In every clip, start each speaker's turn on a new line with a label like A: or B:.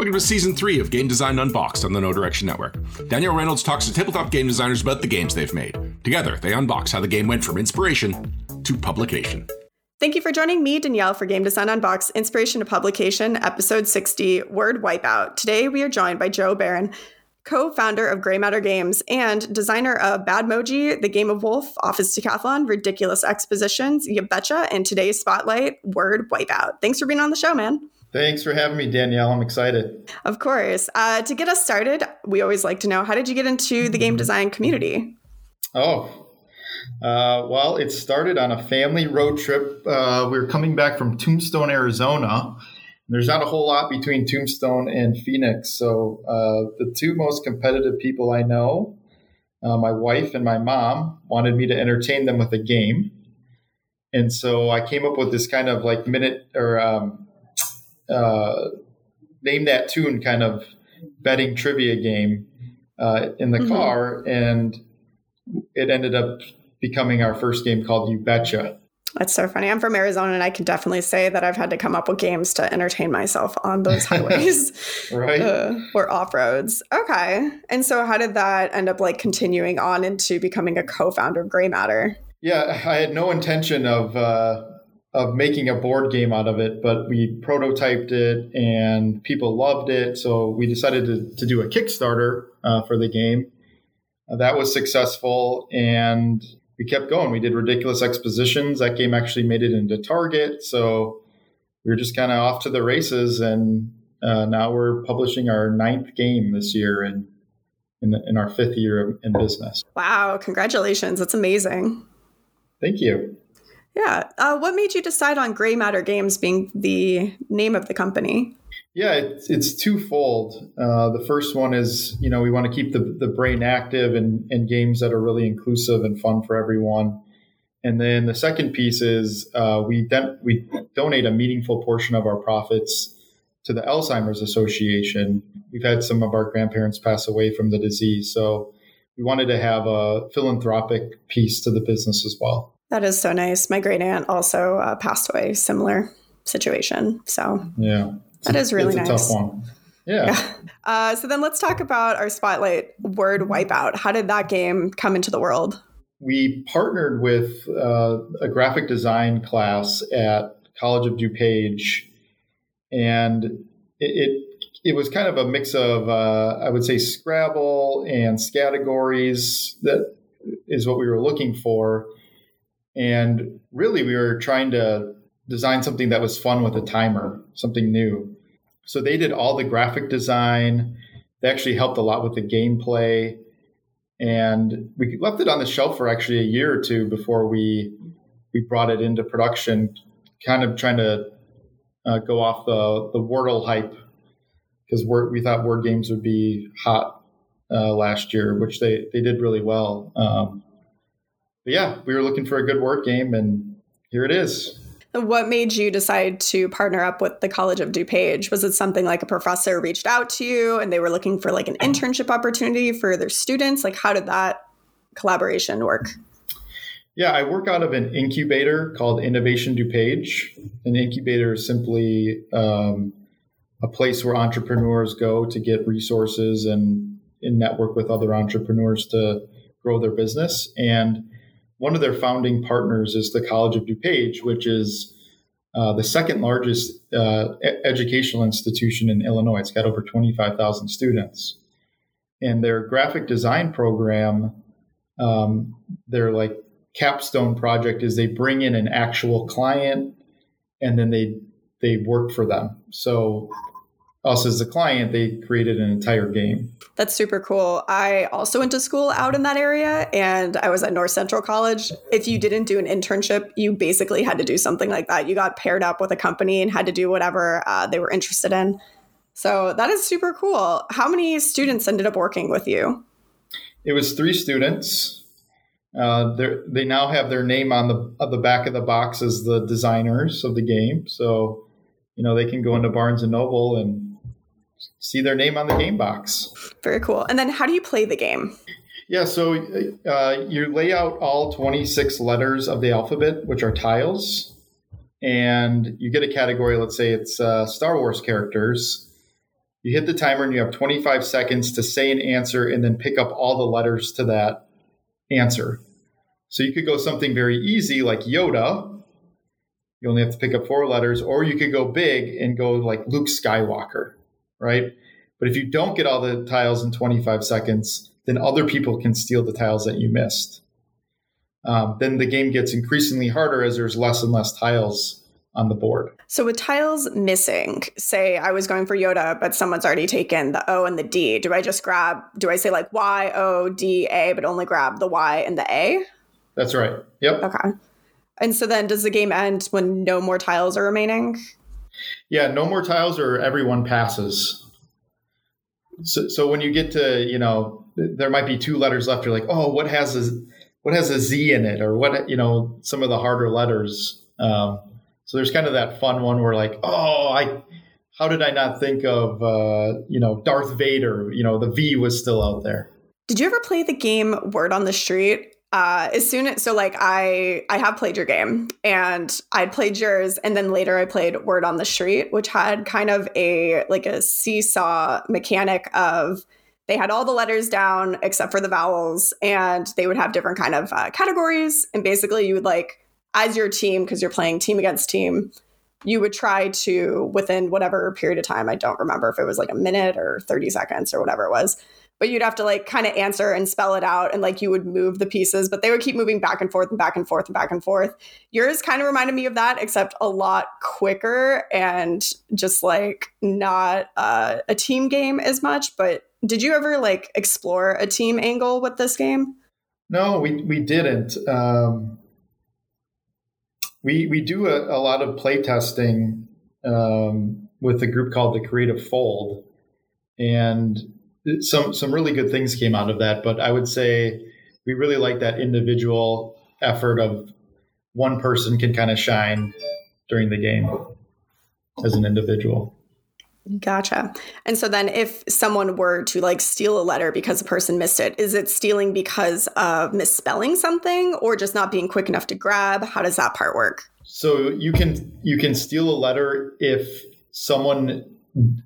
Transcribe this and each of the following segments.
A: Welcome to season three of Game Design Unboxed on the No Direction Network. Danielle Reynolds talks to tabletop game designers about the games they've made. Together, they unbox how the game went from inspiration to publication.
B: Thank you for joining me, Danielle, for Game Design Unboxed Inspiration to Publication, Episode 60 Word Wipeout. Today, we are joined by Joe Barron, co founder of Gray Matter Games and designer of Bad Badmoji, The Game of Wolf, Office Decathlon, Ridiculous Expositions, You Betcha, and today's Spotlight Word Wipeout. Thanks for being on the show, man.
C: Thanks for having me, Danielle. I'm excited.
B: Of course. Uh, to get us started, we always like to know how did you get into the game design community?
C: Oh, uh, well, it started on a family road trip. Uh, we were coming back from Tombstone, Arizona. There's not a whole lot between Tombstone and Phoenix. So, uh, the two most competitive people I know, uh, my wife and my mom, wanted me to entertain them with a game. And so I came up with this kind of like minute or um, uh, name that tune kind of betting trivia game uh, in the mm-hmm. car, and it ended up becoming our first game called You Betcha.
B: That's so funny. I'm from Arizona, and I can definitely say that I've had to come up with games to entertain myself on those highways,
C: right, uh,
B: or off roads. Okay, and so how did that end up like continuing on into becoming a co-founder of Gray Matter?
C: Yeah, I had no intention of uh, of making a board game out of it, but we prototyped it and people loved it. So we decided to, to do a Kickstarter uh, for the game. Uh, that was successful and we kept going. We did ridiculous expositions. That game actually made it into Target. So we were just kind of off to the races. And uh, now we're publishing our ninth game this year and in, in, in our fifth year in business.
B: Wow. Congratulations. That's amazing.
C: Thank you.
B: Yeah. Uh, what made you decide on Gray Matter Games being the name of the company?
C: Yeah, it's, it's twofold. Uh, the first one is, you know, we want to keep the, the brain active and, and games that are really inclusive and fun for everyone. And then the second piece is uh, we, de- we donate a meaningful portion of our profits to the Alzheimer's Association. We've had some of our grandparents pass away from the disease. So we wanted to have a philanthropic piece to the business as well.
B: That is so nice. My great aunt also uh, passed away, similar situation. So
C: yeah,
B: that is really nice.
C: tough one. Yeah. yeah.
B: Uh, so then let's talk about our spotlight word wipeout. How did that game come into the world?
C: We partnered with uh, a graphic design class at College of DuPage, and it, it it was kind of a mix of uh, I would say Scrabble and Scattergories that is what we were looking for and really, we were trying to design something that was fun with a timer, something new. So they did all the graphic design. They actually helped a lot with the gameplay. And we left it on the shelf for actually a year or two before we we brought it into production, kind of trying to uh, go off the the Wordle hype because we thought word games would be hot uh, last year, which they they did really well. Um, yeah, we were looking for a good word game, and here it is.
B: What made you decide to partner up with the College of DuPage? Was it something like a professor reached out to you and they were looking for like an internship opportunity for their students? Like, how did that collaboration work?
C: Yeah, I work out of an incubator called Innovation DuPage. An incubator is simply um, a place where entrepreneurs go to get resources and, and network with other entrepreneurs to grow their business. And one of their founding partners is the College of DuPage, which is uh, the second largest uh, educational institution in Illinois. It's got over 25,000 students. And their graphic design program, um, their like capstone project is they bring in an actual client and then they they work for them. So us as a client, they created an entire game.
B: That's super cool. I also went to school out in that area and I was at North Central College. If you didn't do an internship, you basically had to do something like that. You got paired up with a company and had to do whatever uh, they were interested in. So that is super cool. How many students ended up working with you?
C: It was three students. Uh, they now have their name on the on the back of the box as the designers of the game. So, you know, they can go into Barnes and Noble and see their name on the game box.
B: Very cool. And then how do you play the game?
C: Yeah, so uh, you lay out all 26 letters of the alphabet, which are tiles, and you get a category. Let's say it's uh, Star Wars characters, You hit the timer and you have 25 seconds to say an answer and then pick up all the letters to that answer. So you could go something very easy like Yoda. You only have to pick up four letters, or you could go big and go like Luke Skywalker, right? But if you don't get all the tiles in 25 seconds, then other people can steal the tiles that you missed. Um, then the game gets increasingly harder as there's less and less tiles on the board.
B: So with tiles missing, say I was going for Yoda, but someone's already taken the O and the D. Do I just grab? Do I say like Y O D A, but only grab the Y and the A?
C: That's right. Yep.
B: Okay. And so then, does the game end when no more tiles are remaining?
C: Yeah, no more tiles, or everyone passes. So, so when you get to you know there might be two letters left, you're like, oh, what has a what has a Z in it, or what you know some of the harder letters. Um, so there's kind of that fun one where like, oh, I how did I not think of uh, you know Darth Vader? You know the V was still out there.
B: Did you ever play the game Word on the Street? Uh, as soon as so like I I have played your game and I'd played yours and then later I played Word on the Street, which had kind of a like a seesaw mechanic of they had all the letters down except for the vowels and they would have different kind of uh, categories. And basically you would like as your team, because you're playing team against team, you would try to, within whatever period of time, I don't remember if it was like a minute or 30 seconds or whatever it was, but you'd have to like kind of answer and spell it out and like you would move the pieces, but they would keep moving back and forth and back and forth and back and forth. Yours kind of reminded me of that, except a lot quicker and just like not uh, a team game as much. But did you ever like explore a team angle with this game?
C: No, we, we didn't. Um, we we do a, a lot of play testing um, with a group called the Creative Fold, and some some really good things came out of that. But I would say we really like that individual effort of one person can kind of shine during the game as an individual.
B: Gotcha. And so then if someone were to like steal a letter because a person missed it, is it stealing because of misspelling something or just not being quick enough to grab? How does that part work?
C: So you can you can steal a letter if someone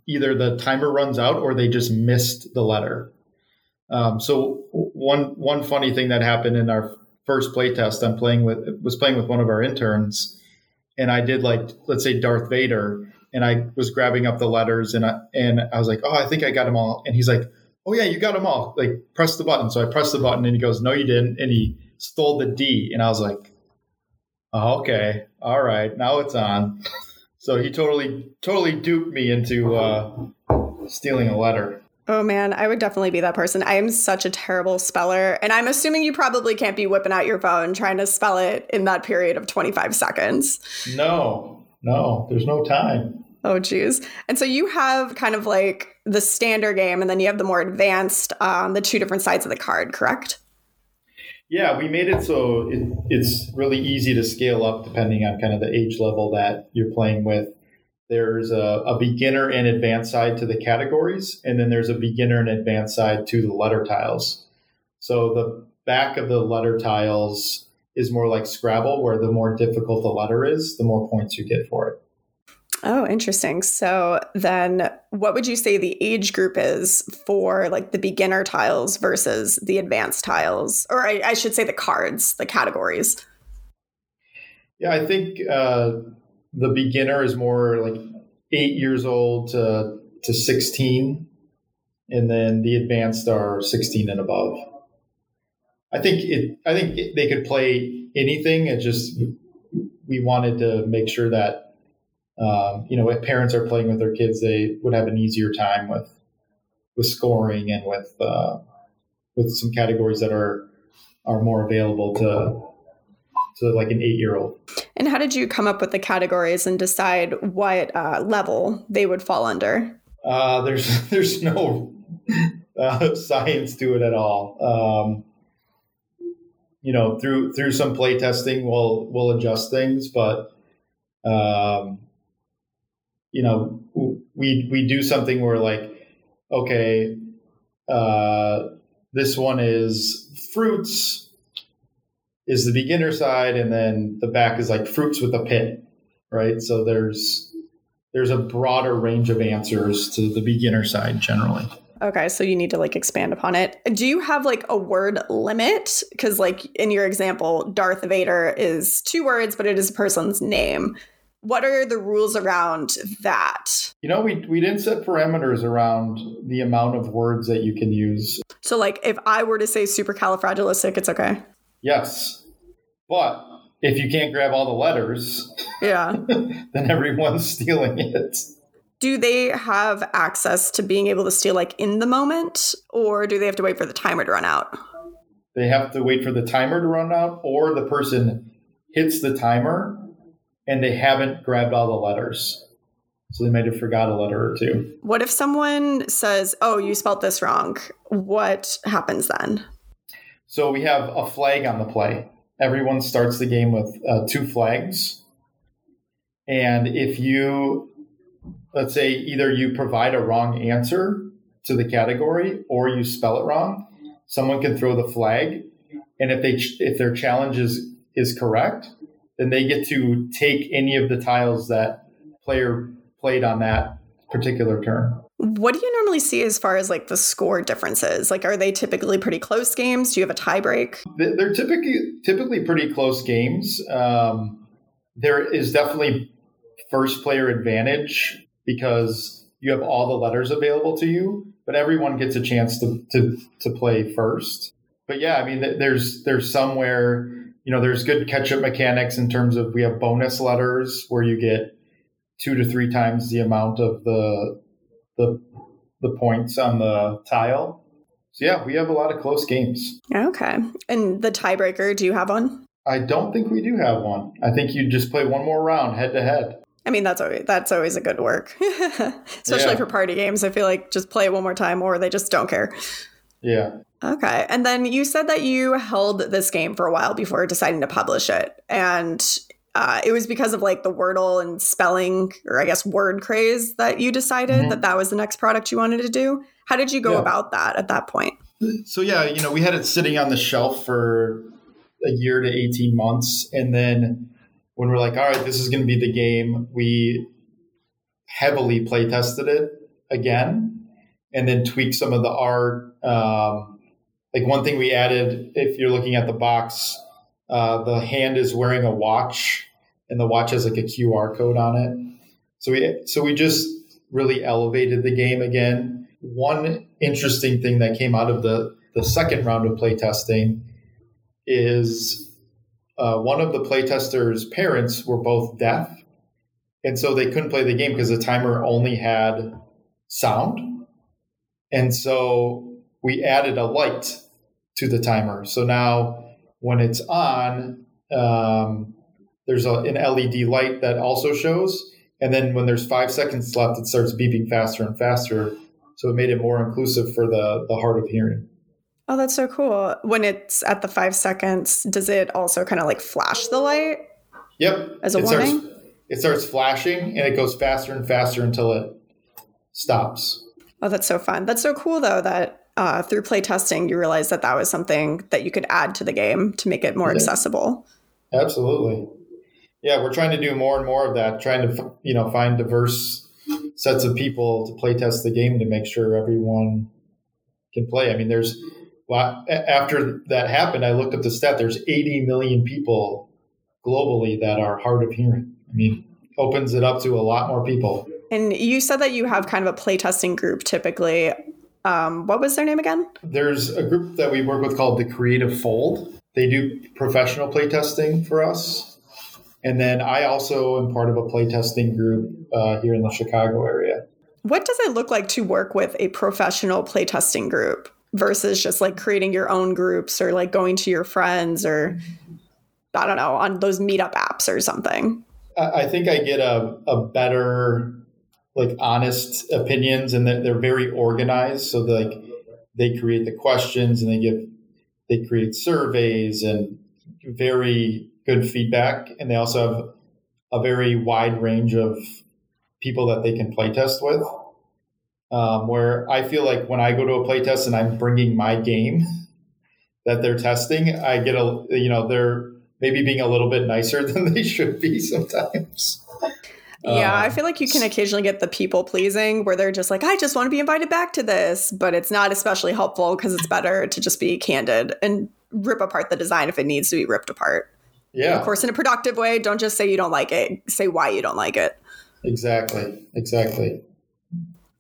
C: either the timer runs out or they just missed the letter. Um, so one one funny thing that happened in our first play test, I'm playing with was playing with one of our interns, and I did like let's say Darth Vader, and I was grabbing up the letters and I and I was like, oh, I think I got them all. And he's like, oh yeah, you got them all. Like press the button. So I pressed the button and he goes, no, you didn't. And he stole the D. And I was like, oh, okay, all right, now it's on. so he totally totally duped me into uh, stealing a letter.
B: Oh man, I would definitely be that person. I am such a terrible speller. And I'm assuming you probably can't be whipping out your phone trying to spell it in that period of 25 seconds.
C: No, no, there's no time.
B: Oh, geez. And so you have kind of like the standard game, and then you have the more advanced, um, the two different sides of the card, correct?
C: Yeah, we made it so it, it's really easy to scale up depending on kind of the age level that you're playing with. There's a, a beginner and advanced side to the categories, and then there's a beginner and advanced side to the letter tiles. So the back of the letter tiles is more like Scrabble, where the more difficult the letter is, the more points you get for it.
B: Oh, interesting. So then what would you say the age group is for like the beginner tiles versus the advanced tiles? Or I, I should say the cards, the categories.
C: Yeah, I think uh, the beginner is more like eight years old to, to 16. And then the advanced are 16 and above. I think it. I think it, they could play anything. It just we wanted to make sure that um, you know, if parents are playing with their kids, they would have an easier time with with scoring and with uh, with some categories that are are more available to to like an eight year old.
B: And how did you come up with the categories and decide what uh, level they would fall under?
C: Uh, there's there's no uh, science to it at all. Um, you know, through through some play testing, we'll we'll adjust things, but um, you know, we we do something where like, okay, uh, this one is fruits is the beginner side, and then the back is like fruits with a pit, right? So there's there's a broader range of answers to the beginner side generally.
B: Okay, so you need to like expand upon it. Do you have like a word limit? Because, like in your example, Darth Vader is two words, but it is a person's name. What are the rules around that?
C: You know, we, we didn't set parameters around the amount of words that you can use.
B: So, like, if I were to say supercalifragilistic, it's okay.
C: Yes. But if you can't grab all the letters,
B: yeah,
C: then everyone's stealing it
B: do they have access to being able to steal like in the moment or do they have to wait for the timer to run out
C: they have to wait for the timer to run out or the person hits the timer and they haven't grabbed all the letters. So they might have forgot a letter or two.
B: What if someone says oh you spelled this wrong. What happens then?
C: So we have a flag on the play. Everyone starts the game with uh, two flags. And if you let's say either you provide a wrong answer to the category or you spell it wrong, someone can throw the flag, and if they if their challenge is is correct, then they get to take any of the tiles that player played on that particular turn.
B: What do you normally see as far as like the score differences? Like, are they typically pretty close games? Do you have a tiebreak?
C: They're typically typically pretty close games. Um, there is definitely first player advantage because you have all the letters available to you, but everyone gets a chance to, to, to play first. But yeah, I mean, there's, there's somewhere, you know, there's good catch up mechanics in terms of we have bonus letters where you get two to three times the amount of the, the, the points on the tile. So yeah, we have a lot of close games.
B: Okay. And the tiebreaker, do you have one?
C: I don't think we do have one. I think you just play one more round head to head.
B: I mean, that's always that's always a good work, especially yeah. for party games. I feel like just play it one more time, or they just don't care.
C: Yeah.
B: Okay. And then you said that you held this game for a while before deciding to publish it, and uh, it was because of like the Wordle and spelling, or I guess word craze, that you decided mm-hmm. that that was the next product you wanted to do. How did you go yeah. about that at that point?
C: So yeah, you know, we had it sitting on the shelf for a year to eighteen months, and then when we're like, all right, this is going to be the game, we heavily play tested it again and then tweak some of the art. Um, like one thing we added, if you're looking at the box, uh, the hand is wearing a watch and the watch has like a QR code on it. So we, so we just really elevated the game again. One interesting thing that came out of the, the second round of playtesting is uh, one of the playtesters' parents were both deaf, and so they couldn't play the game because the timer only had sound. And so we added a light to the timer. So now when it's on, um, there's a, an LED light that also shows. And then when there's five seconds left, it starts beeping faster and faster. So it made it more inclusive for the, the hard of hearing.
B: Oh, that's so cool. When it's at the five seconds, does it also kind of like flash the light?
C: Yep.
B: As a
C: it
B: warning?
C: Starts, it starts flashing and it goes faster and faster until it stops.
B: Oh, that's so fun. That's so cool, though, that uh, through playtesting, you realized that that was something that you could add to the game to make it more yeah. accessible.
C: Absolutely. Yeah, we're trying to do more and more of that, trying to, you know, find diverse sets of people to playtest the game to make sure everyone can play. I mean, there's well, after that happened, I looked up the stat. There's 80 million people globally that are hard of hearing. I mean, opens it up to a lot more people.
B: And you said that you have kind of a playtesting group typically. Um, what was their name again?
C: There's a group that we work with called the Creative Fold. They do professional playtesting for us. And then I also am part of a playtesting group uh, here in the Chicago area.
B: What does it look like to work with a professional playtesting group? versus just like creating your own groups or like going to your friends or I don't know, on those meetup apps or something?
C: I think I get a, a better, like honest opinions and they're, they're very organized. So like they create the questions and they give, they create surveys and very good feedback. And they also have a very wide range of people that they can play test with um, where I feel like when I go to a playtest and I'm bringing my game that they're testing, I get a, you know, they're maybe being a little bit nicer than they should be sometimes.
B: Yeah, I feel like you can occasionally get the people pleasing where they're just like, I just want to be invited back to this, but it's not especially helpful because it's better to just be candid and rip apart the design if it needs to be ripped apart.
C: Yeah.
B: Of course, in a productive way. Don't just say you don't like it, say why you don't like it.
C: Exactly. Exactly.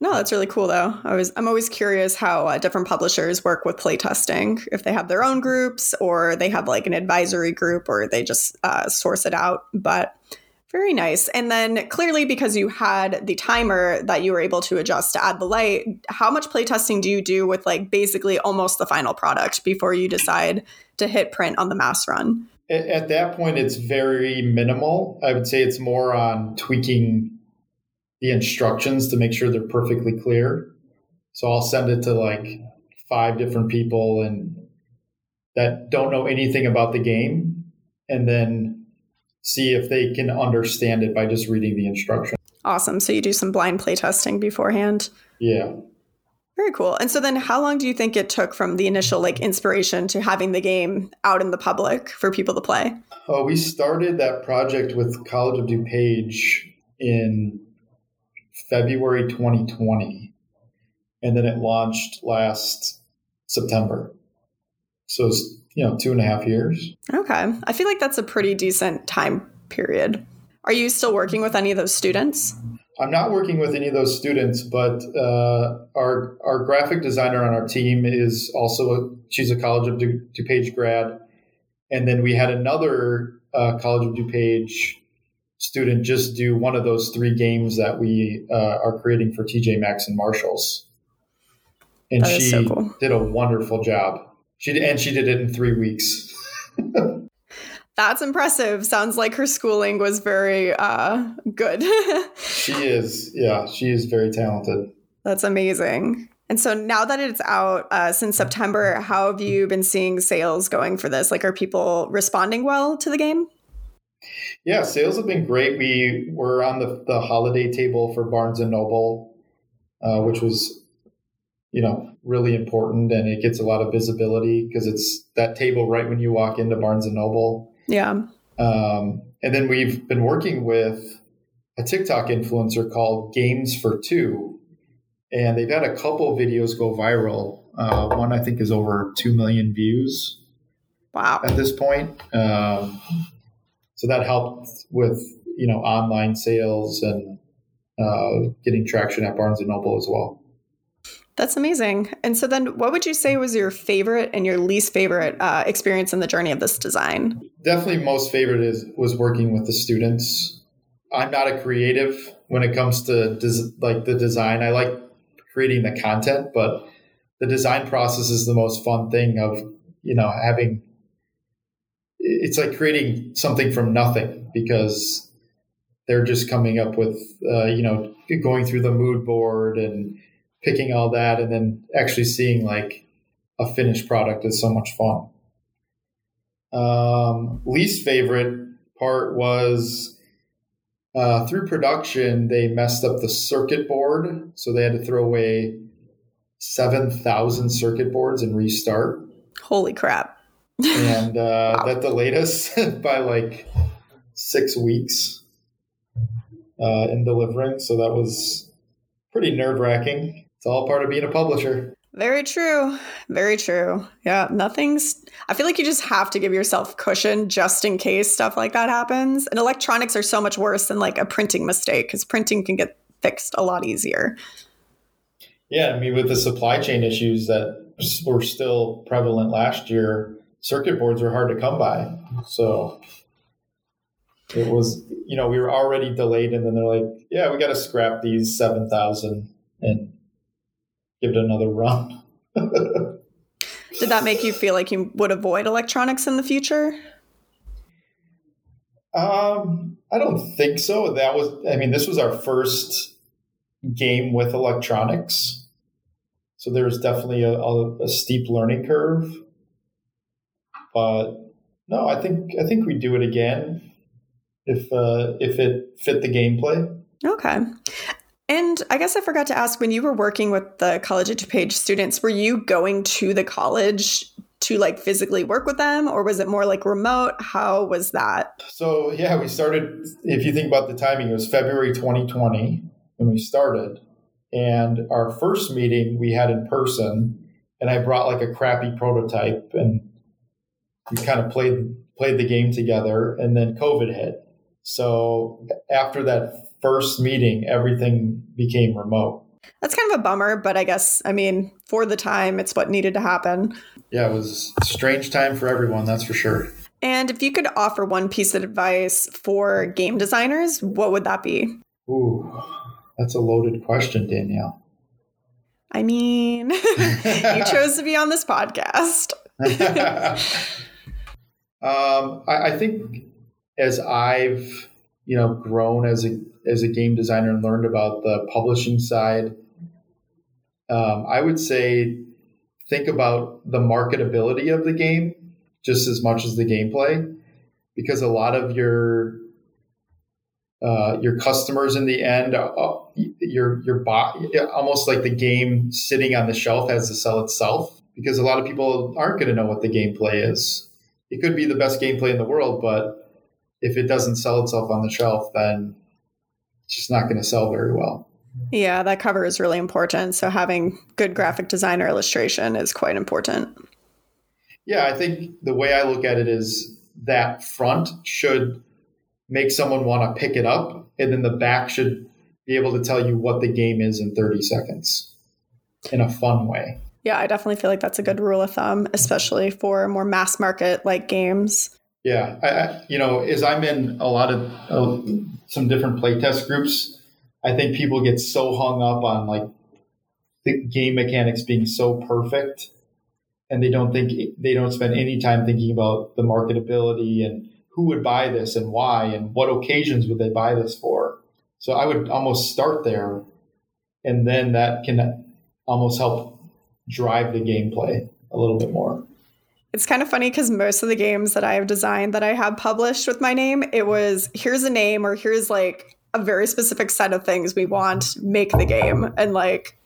B: No, that's really cool though. I was I'm always curious how uh, different publishers work with playtesting. If they have their own groups or they have like an advisory group or they just uh, source it out. But very nice. And then clearly, because you had the timer that you were able to adjust to add the light, how much playtesting do you do with like basically almost the final product before you decide to hit print on the mass run?
C: At, at that point, it's very minimal. I would say it's more on tweaking the instructions to make sure they're perfectly clear. So I'll send it to like five different people and that don't know anything about the game and then see if they can understand it by just reading the instructions.
B: Awesome. So you do some blind play testing beforehand.
C: Yeah.
B: Very cool. And so then how long do you think it took from the initial like inspiration to having the game out in the public for people to play?
C: Oh, we started that project with College of DuPage in February 2020. And then it launched last September. So it's you know, two and a half years.
B: Okay. I feel like that's a pretty decent time period. Are you still working with any of those students?
C: I'm not working with any of those students, but uh, our our graphic designer on our team is also a, she's a College of du, DuPage grad, and then we had another uh, College of DuPage student just do one of those three games that we uh, are creating for TJ Maxx and Marshalls, and she so cool. did a wonderful job. She and she did it in three weeks.
B: That's impressive. Sounds like her schooling was very uh, good.
C: she is, yeah, she is very talented.
B: That's amazing. And so now that it's out uh, since September, how have you been seeing sales going for this? Like, are people responding well to the game?
C: Yeah, sales have been great. We were on the, the holiday table for Barnes and Noble, uh, which was you know really important and it gets a lot of visibility because it's that table right when you walk into barnes and noble.
B: Yeah.
C: Um, and then we've been working with a tiktok influencer called games for two and they've had a couple videos go viral. Uh, one i think is over 2 million views
B: wow.
C: at this point. Um, so that helped with you know online sales and uh, getting traction at barnes and noble as well
B: that's amazing. And so then what would you say was your favorite and your least favorite uh, experience in the journey of this design?
C: Definitely most favorite is was working with the students. I'm not a creative when it comes to des- like the design. I like creating the content, but the design process is the most fun thing of, you know, having it's like creating something from nothing because they're just coming up with uh, you know going through the mood board and picking all that and then actually seeing like a finished product is so much fun. Um, least favorite part was uh, through production, they messed up the circuit board. So they had to throw away 7,000 circuit boards and restart.
B: Holy crap.
C: and uh, wow. that delayed us by like six weeks uh, in delivering. So that was pretty nerve wracking it's all part of being a publisher.
B: Very true. Very true. Yeah, nothing's. I feel like you just have to give yourself cushion just in case stuff like that happens. And electronics are so much worse than like a printing mistake because printing can get fixed a lot easier.
C: Yeah, I mean, with the supply chain issues that were still prevalent last year, circuit boards were hard to come by. So it was, you know, we were already delayed, and then they're like, "Yeah, we got to scrap these seven thousand and give it another run.
B: Did that make you feel like you would avoid electronics in the future?
C: Um, I don't think so. That was, I mean, this was our first game with electronics, so there's definitely a, a, a steep learning curve. But no, I think I think we do it again if uh, if it fit the gameplay.
B: Okay. I guess I forgot to ask when you were working with the College of DuPage students, were you going to the college to like physically work with them or was it more like remote? How was that?
C: So, yeah, we started, if you think about the timing, it was February 2020 when we started. And our first meeting we had in person, and I brought like a crappy prototype and we kind of played played the game together and then COVID hit. So after that first meeting, everything became remote.
B: That's kind of a bummer, but I guess, I mean, for the time, it's what needed to happen.
C: Yeah, it was a strange time for everyone, that's for sure.
B: And if you could offer one piece of advice for game designers, what would that be?
C: Ooh, that's a loaded question, Danielle.
B: I mean, you chose to be on this podcast.
C: um, I, I think as I've you know grown as a as a game designer and learned about the publishing side, um, I would say think about the marketability of the game just as much as the gameplay, because a lot of your uh, your customers in the end, uh, your your bot, almost like the game sitting on the shelf has to sell itself. Because a lot of people aren't going to know what the gameplay is. It could be the best gameplay in the world, but if it doesn't sell itself on the shelf, then it's just not going to sell very well.
B: Yeah, that cover is really important. So having good graphic design or illustration is quite important.
C: Yeah, I think the way I look at it is that front should make someone want to pick it up, and then the back should be able to tell you what the game is in 30 seconds in a fun way.
B: Yeah, I definitely feel like that's a good rule of thumb, especially for more mass market like games.
C: Yeah, I, you know, as I'm in a lot of uh, some different playtest groups, I think people get so hung up on like the game mechanics being so perfect, and they don't think they don't spend any time thinking about the marketability and who would buy this and why and what occasions would they buy this for. So I would almost start there, and then that can almost help drive the gameplay a little bit more.
B: It's kind of funny because most of the games that I have designed that I have published with my name, it was here's a name or here's like a very specific set of things we want, make the game. And like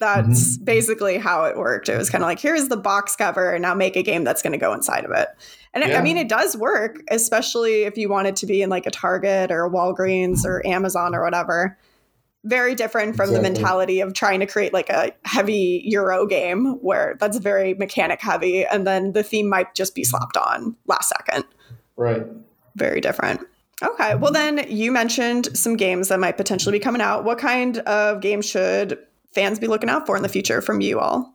B: that's mm-hmm. basically how it worked. It was kind of like here's the box cover and now make a game that's going to go inside of it. And yeah. I mean, it does work, especially if you want it to be in like a Target or a Walgreens or Amazon or whatever very different from exactly. the mentality of trying to create like a heavy Euro game where that's very mechanic heavy and then the theme might just be slapped on last second.
C: Right.
B: Very different. Okay. Well, then you mentioned some games that might potentially be coming out. What kind of game should fans be looking out for in the future from you all?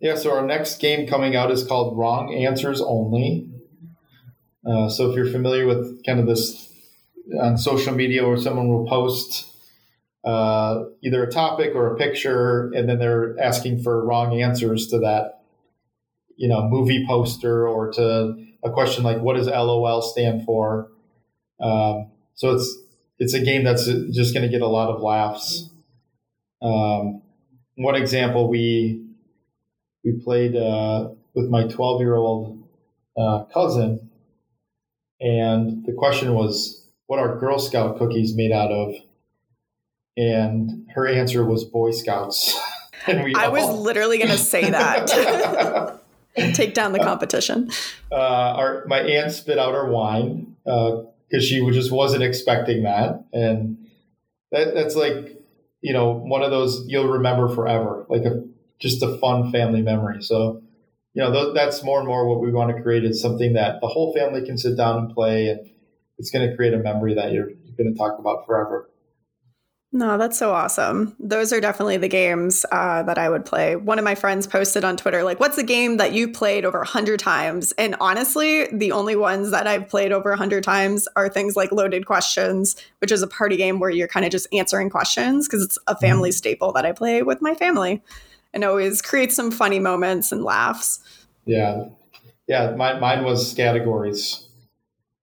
C: Yeah. So our next game coming out is called Wrong Answers Only. Uh, so if you're familiar with kind of this on social media where someone will post uh, either a topic or a picture, and then they're asking for wrong answers to that, you know, movie poster or to a question like, "What does LOL stand for?" Um, so it's it's a game that's just going to get a lot of laughs. Um, one example we we played uh, with my 12 year old uh, cousin, and the question was, "What are Girl Scout cookies made out of?" And her answer was Boy Scouts.
B: and we I all... was literally going to say that. Take down the competition.
C: Uh, our my aunt spit out her wine because uh, she just wasn't expecting that, and that, that's like you know one of those you'll remember forever, like a just a fun family memory. So you know th- that's more and more what we want to create is something that the whole family can sit down and play, and it's going to create a memory that you're, you're going to talk about forever.
B: No, that's so awesome. Those are definitely the games uh, that I would play. One of my friends posted on Twitter, like, what's the game that you played over 100 times? And honestly, the only ones that I've played over 100 times are things like Loaded Questions, which is a party game where you're kind of just answering questions because it's a family mm-hmm. staple that I play with my family and always creates some funny moments and laughs.
C: Yeah. Yeah. My, mine was Scattergories.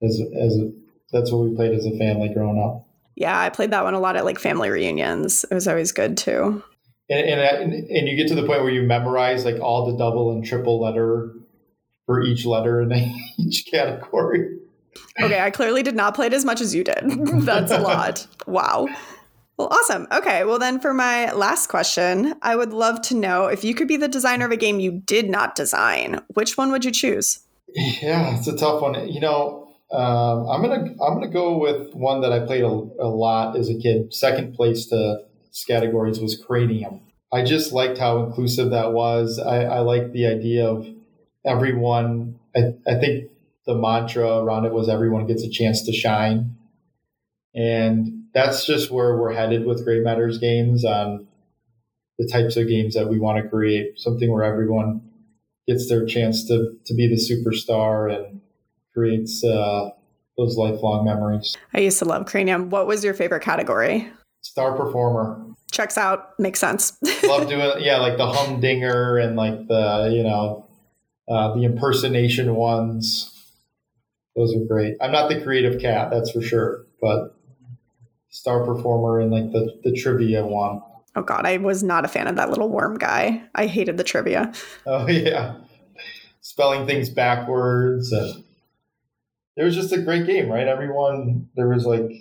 C: As, as a, that's what we played as a family growing up.
B: Yeah, I played that one a lot at like family reunions. It was always good too.
C: And, uh, and, and you get to the point where you memorize like all the double and triple letter for each letter in each category.
B: Okay, I clearly did not play it as much as you did. That's a lot. Wow. Well, awesome. Okay. Well, then for my last question, I would love to know if you could be the designer of a game you did not design, which one would you choose?
C: Yeah, it's a tough one. You know, um, I'm gonna I'm gonna go with one that I played a, a lot as a kid. Second place to Scattergories was Cranium. I just liked how inclusive that was. I, I like the idea of everyone. I, I think the mantra around it was everyone gets a chance to shine. And that's just where we're headed with Gray Matters games on the types of games that we want to create. Something where everyone gets their chance to, to be the superstar and creates uh, those lifelong memories.
B: I used to love Cranium. What was your favorite category?
C: Star performer.
B: Checks out. Makes sense.
C: love doing yeah, like the humdinger and like the you know uh, the impersonation ones. Those are great. I'm not the creative cat, that's for sure, but star performer and like the the trivia one.
B: Oh god, I was not a fan of that little worm guy. I hated the trivia.
C: Oh yeah, spelling things backwards and it was just a great game, right? Everyone there was like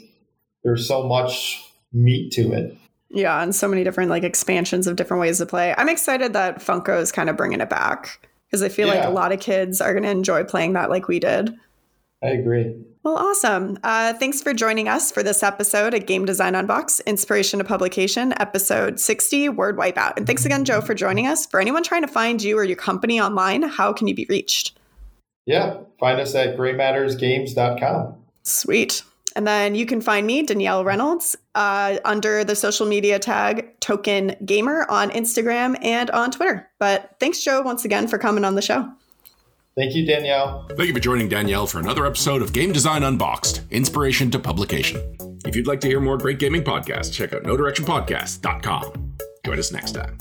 C: there's so much meat to it.
B: Yeah, and so many different like expansions of different ways to play. I'm excited that Funko is kind of bringing it back because I feel yeah. like a lot of kids are going to enjoy playing that like we did.
C: I agree.
B: Well, awesome. Uh, thanks for joining us for this episode at Game Design Unbox, Inspiration to Publication, episode 60, Word Wipeout. And thanks again, Joe, for joining us. For anyone trying to find you or your company online, how can you be reached?
C: Yeah, find us at graymattersgames.com.
B: Sweet. And then you can find me, Danielle Reynolds, uh, under the social media tag Token Gamer on Instagram and on Twitter. But thanks, Joe, once again for coming on the show.
C: Thank you, Danielle.
A: Thank you for joining Danielle for another episode of Game Design Unboxed Inspiration to Publication. If you'd like to hear more great gaming podcasts, check out NoDirectionPodcast.com. Join us next time.